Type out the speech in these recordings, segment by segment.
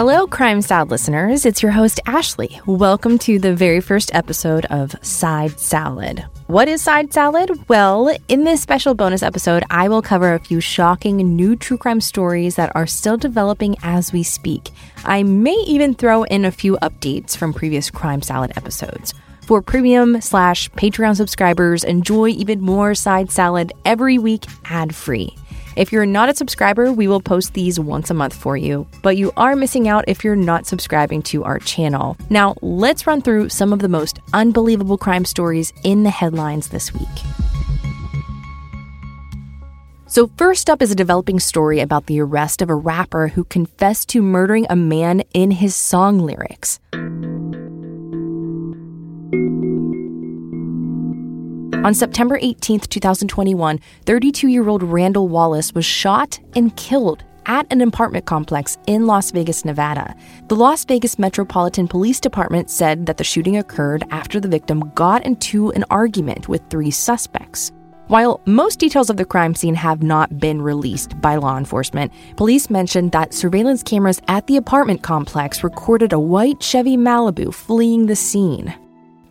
Hello, Crime Salad listeners. It's your host, Ashley. Welcome to the very first episode of Side Salad. What is Side Salad? Well, in this special bonus episode, I will cover a few shocking new true crime stories that are still developing as we speak. I may even throw in a few updates from previous Crime Salad episodes. For premium slash Patreon subscribers, enjoy even more Side Salad every week ad free. If you're not a subscriber, we will post these once a month for you, but you are missing out if you're not subscribing to our channel. Now, let's run through some of the most unbelievable crime stories in the headlines this week. So, first up is a developing story about the arrest of a rapper who confessed to murdering a man in his song lyrics. Mm. On September 18, 2021, 32 year old Randall Wallace was shot and killed at an apartment complex in Las Vegas, Nevada. The Las Vegas Metropolitan Police Department said that the shooting occurred after the victim got into an argument with three suspects. While most details of the crime scene have not been released by law enforcement, police mentioned that surveillance cameras at the apartment complex recorded a white Chevy Malibu fleeing the scene.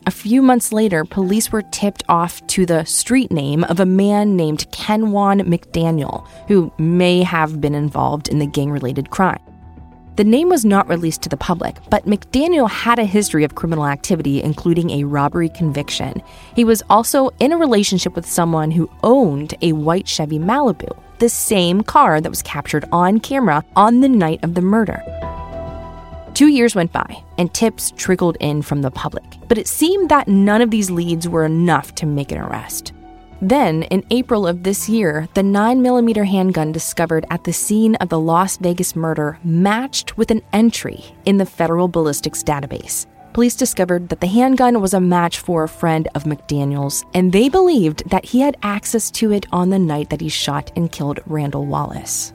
A few months later, police were tipped off to the street name of a man named Kenwan McDaniel, who may have been involved in the gang related crime. The name was not released to the public, but McDaniel had a history of criminal activity, including a robbery conviction. He was also in a relationship with someone who owned a white Chevy Malibu, the same car that was captured on camera on the night of the murder. Two years went by, and tips trickled in from the public, but it seemed that none of these leads were enough to make an arrest. Then, in April of this year, the 9mm handgun discovered at the scene of the Las Vegas murder matched with an entry in the federal ballistics database. Police discovered that the handgun was a match for a friend of McDaniel's, and they believed that he had access to it on the night that he shot and killed Randall Wallace.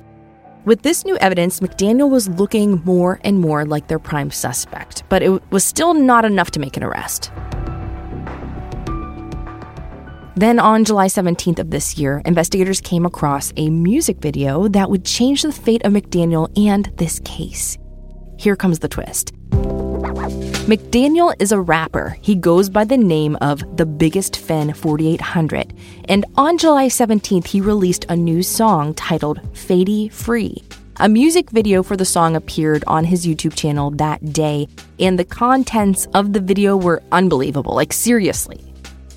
With this new evidence, McDaniel was looking more and more like their prime suspect, but it was still not enough to make an arrest. Then on July 17th of this year, investigators came across a music video that would change the fate of McDaniel and this case. Here comes the twist. McDaniel is a rapper. He goes by the name of The Biggest Fen 4800. And on July 17th, he released a new song titled Fady Free. A music video for the song appeared on his YouTube channel that day, and the contents of the video were unbelievable. Like, seriously.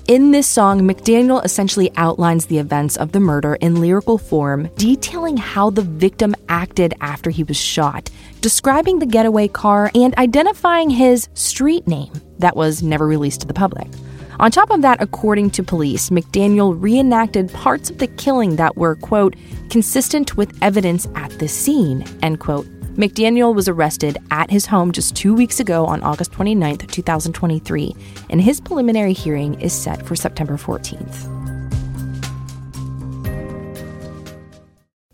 In this song, McDaniel essentially outlines the events of the murder in lyrical form, detailing how the victim acted after he was shot, describing the getaway car, and identifying his street name that was never released to the public. On top of that, according to police, McDaniel reenacted parts of the killing that were, quote, consistent with evidence at the scene, end quote, McDaniel was arrested at his home just two weeks ago on August 29, 2023, and his preliminary hearing is set for September 14th.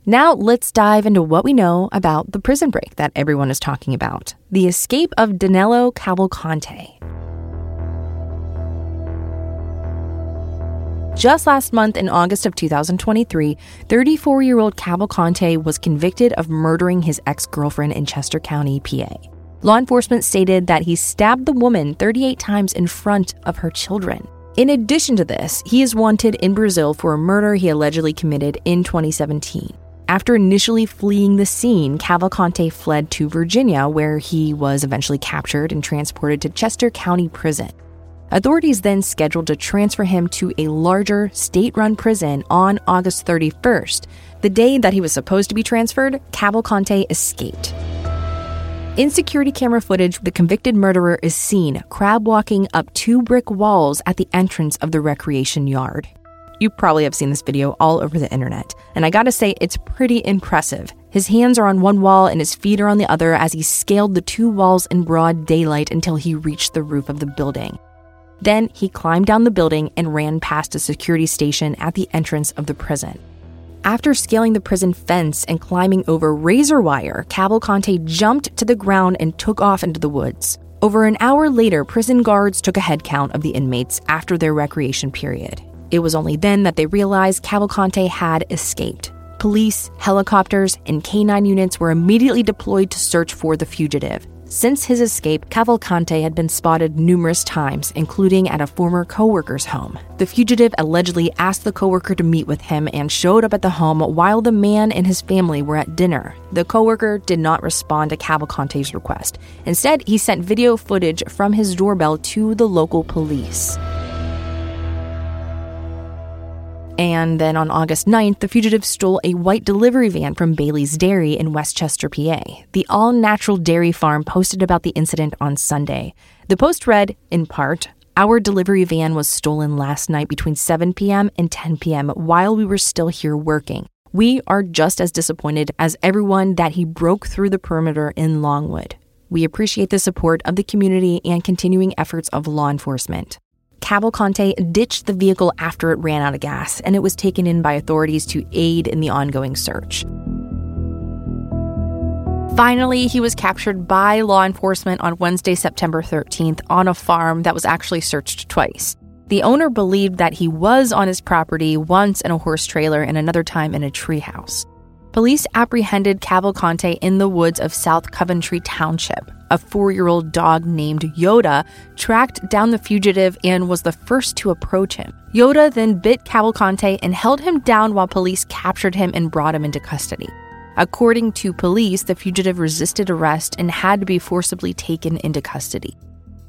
Now, let's dive into what we know about the prison break that everyone is talking about the escape of Danilo Cavalcante. Just last month, in August of 2023, 34 year old Cavalcante was convicted of murdering his ex girlfriend in Chester County, PA. Law enforcement stated that he stabbed the woman 38 times in front of her children. In addition to this, he is wanted in Brazil for a murder he allegedly committed in 2017. After initially fleeing the scene, Cavalcante fled to Virginia, where he was eventually captured and transported to Chester County Prison. Authorities then scheduled to transfer him to a larger state run prison on August 31st. The day that he was supposed to be transferred, Cavalcante escaped. In security camera footage, the convicted murderer is seen crab walking up two brick walls at the entrance of the recreation yard. You probably have seen this video all over the internet, and I gotta say, it's pretty impressive. His hands are on one wall and his feet are on the other as he scaled the two walls in broad daylight until he reached the roof of the building. Then he climbed down the building and ran past a security station at the entrance of the prison. After scaling the prison fence and climbing over razor wire, Cavalcante jumped to the ground and took off into the woods. Over an hour later, prison guards took a head count of the inmates after their recreation period. It was only then that they realized Cavalcante had escaped. Police, helicopters, and canine units were immediately deployed to search for the fugitive. Since his escape, Cavalcante had been spotted numerous times, including at a former coworker's home. The fugitive allegedly asked the coworker to meet with him and showed up at the home while the man and his family were at dinner. The coworker did not respond to Cavalcante's request. Instead, he sent video footage from his doorbell to the local police. And then on August 9th, the fugitive stole a white delivery van from Bailey's Dairy in West Chester, PA. The all natural dairy farm posted about the incident on Sunday. The post read, in part, our delivery van was stolen last night between 7 p.m. and 10 p.m. while we were still here working. We are just as disappointed as everyone that he broke through the perimeter in Longwood. We appreciate the support of the community and continuing efforts of law enforcement. Cavalcante ditched the vehicle after it ran out of gas, and it was taken in by authorities to aid in the ongoing search. Finally, he was captured by law enforcement on Wednesday, September 13th, on a farm that was actually searched twice. The owner believed that he was on his property once in a horse trailer and another time in a treehouse. Police apprehended Cavalcante in the woods of South Coventry Township. A four year old dog named Yoda tracked down the fugitive and was the first to approach him. Yoda then bit Cavalcante and held him down while police captured him and brought him into custody. According to police, the fugitive resisted arrest and had to be forcibly taken into custody.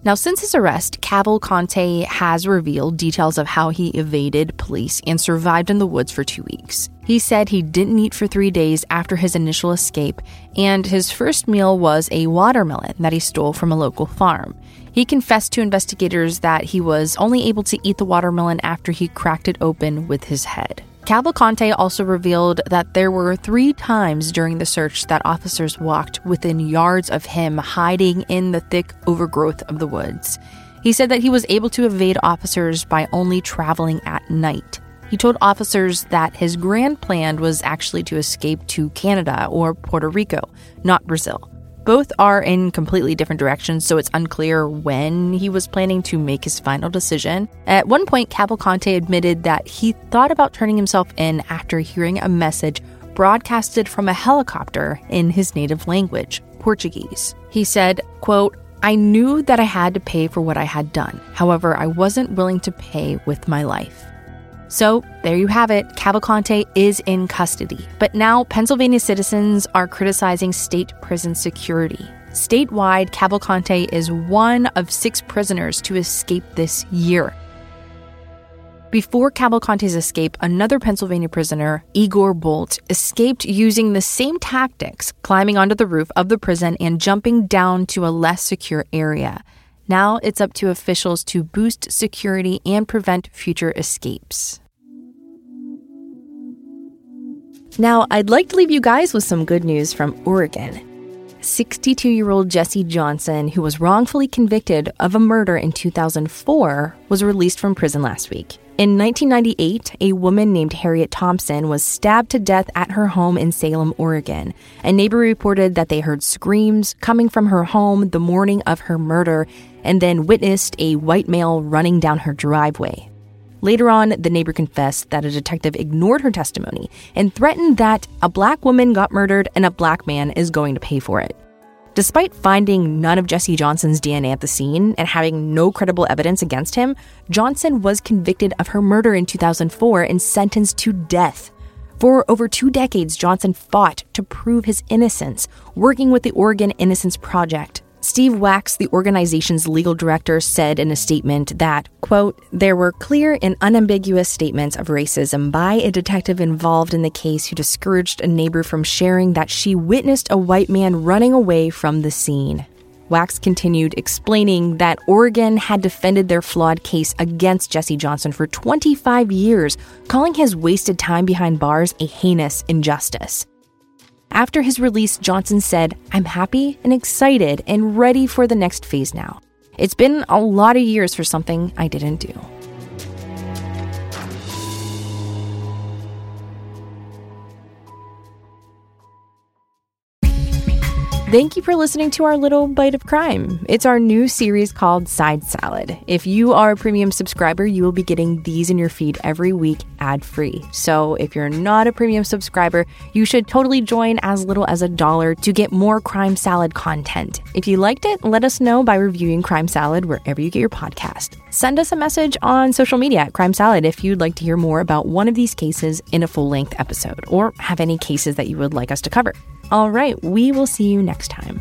Now, since his arrest, Cavalcante has revealed details of how he evaded police and survived in the woods for two weeks. He said he didn't eat for three days after his initial escape, and his first meal was a watermelon that he stole from a local farm. He confessed to investigators that he was only able to eat the watermelon after he cracked it open with his head. Cavalcante also revealed that there were three times during the search that officers walked within yards of him hiding in the thick overgrowth of the woods. He said that he was able to evade officers by only traveling at night. He told officers that his grand plan was actually to escape to Canada or Puerto Rico, not Brazil. Both are in completely different directions, so it's unclear when he was planning to make his final decision. At one point, Cavalcante admitted that he thought about turning himself in after hearing a message broadcasted from a helicopter in his native language, Portuguese. He said, quote, I knew that I had to pay for what I had done. However, I wasn't willing to pay with my life. So there you have it. Cavalcante is in custody. But now Pennsylvania citizens are criticizing state prison security. Statewide, Cavalcante is one of six prisoners to escape this year. Before Cavalcante's escape, another Pennsylvania prisoner, Igor Bolt, escaped using the same tactics, climbing onto the roof of the prison and jumping down to a less secure area. Now it's up to officials to boost security and prevent future escapes. Now, I'd like to leave you guys with some good news from Oregon. 62 year old Jesse Johnson, who was wrongfully convicted of a murder in 2004, was released from prison last week. In 1998, a woman named Harriet Thompson was stabbed to death at her home in Salem, Oregon. A neighbor reported that they heard screams coming from her home the morning of her murder and then witnessed a white male running down her driveway. Later on, the neighbor confessed that a detective ignored her testimony and threatened that a black woman got murdered and a black man is going to pay for it. Despite finding none of Jesse Johnson's DNA at the scene and having no credible evidence against him, Johnson was convicted of her murder in 2004 and sentenced to death. For over two decades, Johnson fought to prove his innocence, working with the Oregon Innocence Project. Steve Wax, the organization's legal director, said in a statement that, quote, there were clear and unambiguous statements of racism by a detective involved in the case who discouraged a neighbor from sharing that she witnessed a white man running away from the scene. Wax continued explaining that Oregon had defended their flawed case against Jesse Johnson for 25 years, calling his wasted time behind bars a heinous injustice. After his release, Johnson said, I'm happy and excited and ready for the next phase now. It's been a lot of years for something I didn't do. Thank you for listening to our little bite of crime. It's our new series called Side Salad. If you are a premium subscriber, you will be getting these in your feed every week ad free. So if you're not a premium subscriber, you should totally join as little as a dollar to get more Crime Salad content. If you liked it, let us know by reviewing Crime Salad wherever you get your podcast. Send us a message on social media at Crime Salad if you'd like to hear more about one of these cases in a full length episode or have any cases that you would like us to cover. All right, we will see you next time.